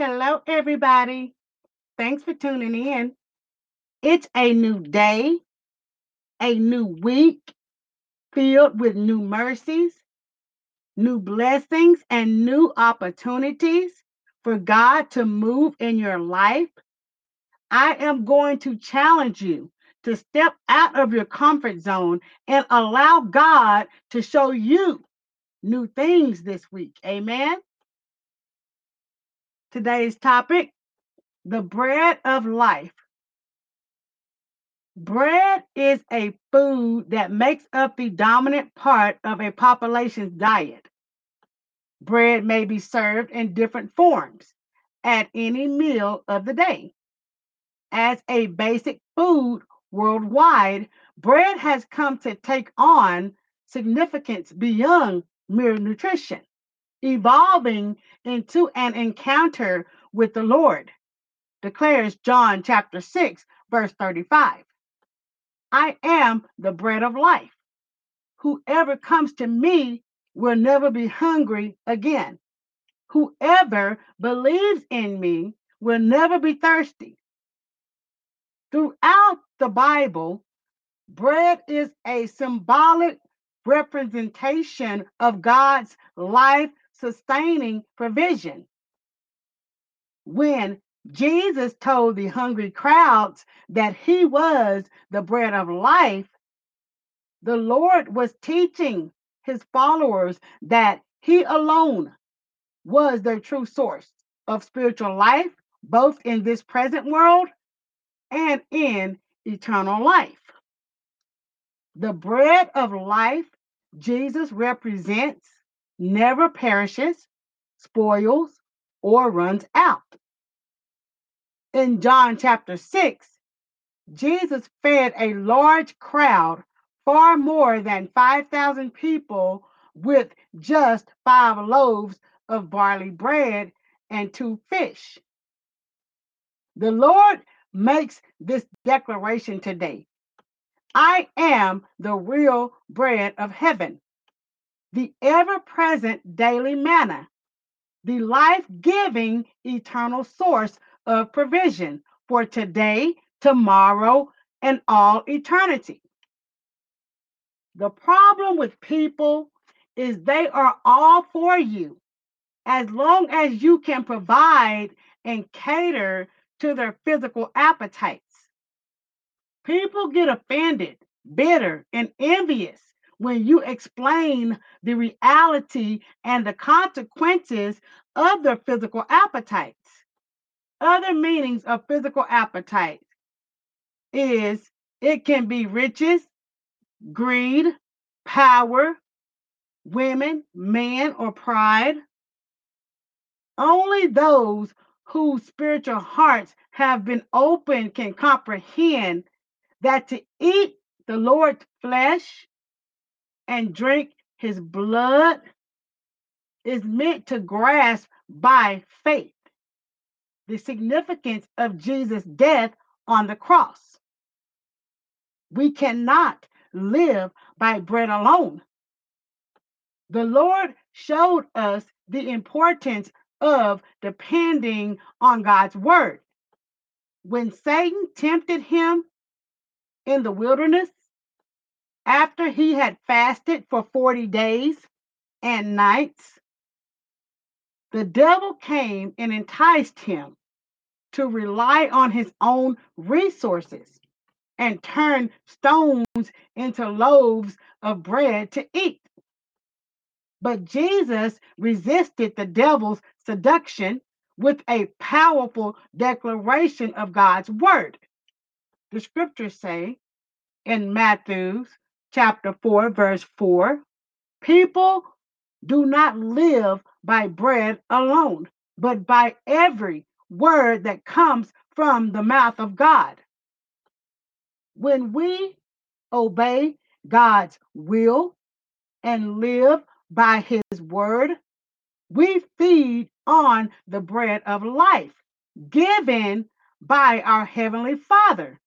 Hello, everybody. Thanks for tuning in. It's a new day, a new week filled with new mercies, new blessings, and new opportunities for God to move in your life. I am going to challenge you to step out of your comfort zone and allow God to show you new things this week. Amen. Today's topic the bread of life. Bread is a food that makes up the dominant part of a population's diet. Bread may be served in different forms at any meal of the day. As a basic food worldwide, bread has come to take on significance beyond mere nutrition, evolving into an encounter with the Lord, declares John chapter 6, verse 35. I am the bread of life. Whoever comes to me will never be hungry again. Whoever believes in me will never be thirsty. Throughout the Bible, bread is a symbolic representation of God's life sustaining provision. When Jesus told the hungry crowds that he was the bread of life, the Lord was teaching his followers that he alone was their true source of spiritual life, both in this present world and in eternal life. The bread of life Jesus represents never perishes, spoils, or runs out. In John chapter 6, Jesus fed a large crowd, far more than 5,000 people, with just five loaves of barley bread and two fish. The Lord makes this declaration today I am the real bread of heaven, the ever present daily manna, the life giving eternal source of provision for today, tomorrow, and all eternity. The problem with people is they are all for you as long as you can provide and cater to their physical appetites. People get offended, bitter, and envious when you explain the reality and the consequences of their physical appetites. Other meanings of physical appetite is it can be riches, greed, power, women, men, or pride. Only those whose spiritual hearts have been opened can comprehend that to eat the Lord's flesh and drink his blood is meant to grasp by faith the significance of Jesus' death on the cross. We cannot live by bread alone. The Lord showed us the importance of depending on God's word. When Satan tempted him in the wilderness, after he had fasted for 40 days and nights, the devil came and enticed him to rely on his own resources and turn stones into loaves of bread to eat. But Jesus resisted the devil's seduction with a powerful declaration of God's word. The scriptures say in Matthew chapter 4, verse 4 people do not live by bread alone, but by every word that comes from the mouth of God. When we obey God's will and live by his word, we feed on the bread of life given by our Heavenly Father.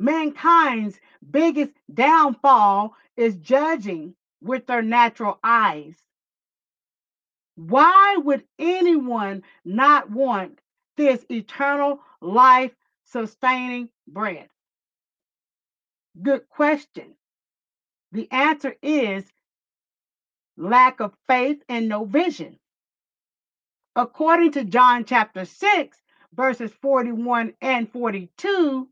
Mankind's biggest downfall is judging with their natural eyes. Why would anyone not want this eternal life sustaining bread? Good question. The answer is lack of faith and no vision. According to John chapter 6, verses 41 and 42,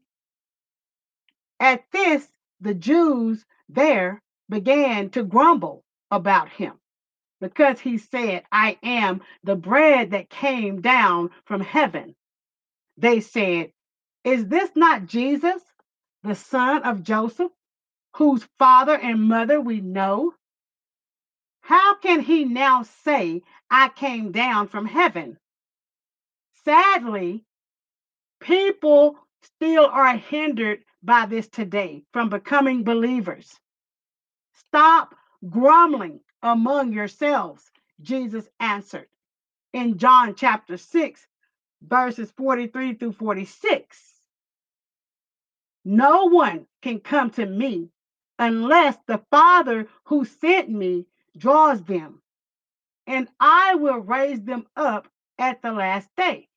at this, the Jews there began to grumble about him because he said, I am the bread that came down from heaven. They said, Is this not Jesus, the son of Joseph, whose father and mother we know? How can he now say, I came down from heaven? Sadly, people still are hindered by this today from becoming believers. Stop grumbling among yourselves, Jesus answered in John chapter 6, verses 43 through 46. No one can come to me unless the Father who sent me draws them, and I will raise them up at the last day.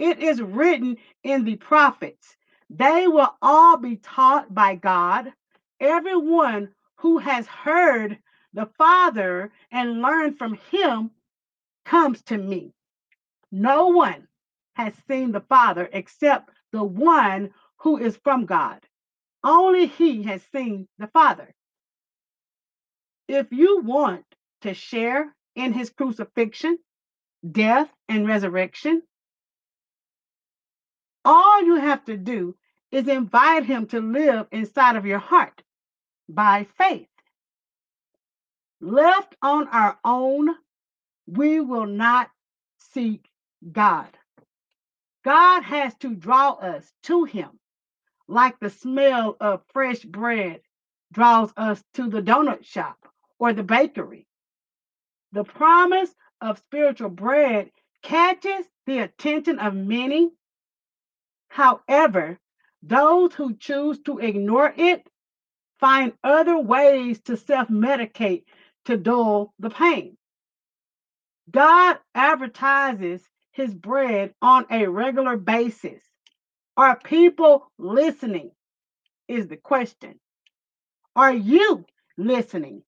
It is written in the prophets, they will all be taught by God. Everyone who has heard the Father and learned from him comes to me. No one has seen the Father except the one who is from God. Only he has seen the Father. If you want to share in his crucifixion, death, and resurrection, all you have to do is invite him to live inside of your heart by faith. Left on our own, we will not seek God. God has to draw us to him, like the smell of fresh bread draws us to the donut shop or the bakery. The promise of spiritual bread catches the attention of many. However, those who choose to ignore it find other ways to self medicate to dull the pain. God advertises his bread on a regular basis. Are people listening? Is the question. Are you listening?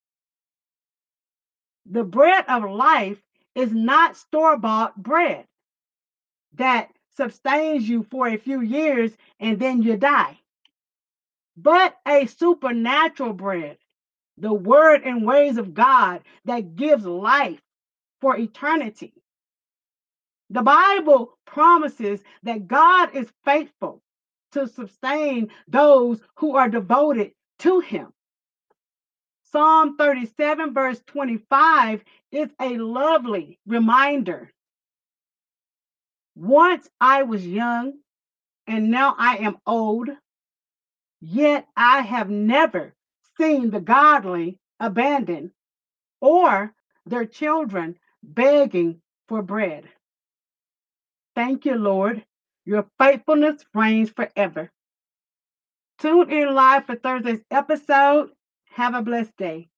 The bread of life is not store bought bread that sustains you for a few years and then you die, but a supernatural bread the word and ways of God that gives life for eternity. The Bible promises that God is faithful to sustain those who are devoted to him. Psalm 37, verse 25, is a lovely reminder. Once I was young, and now I am old, yet I have never seen the godly abandoned or their children begging for bread. Thank you, Lord. Your faithfulness reigns forever. Tune in live for Thursday's episode. Have a blessed day.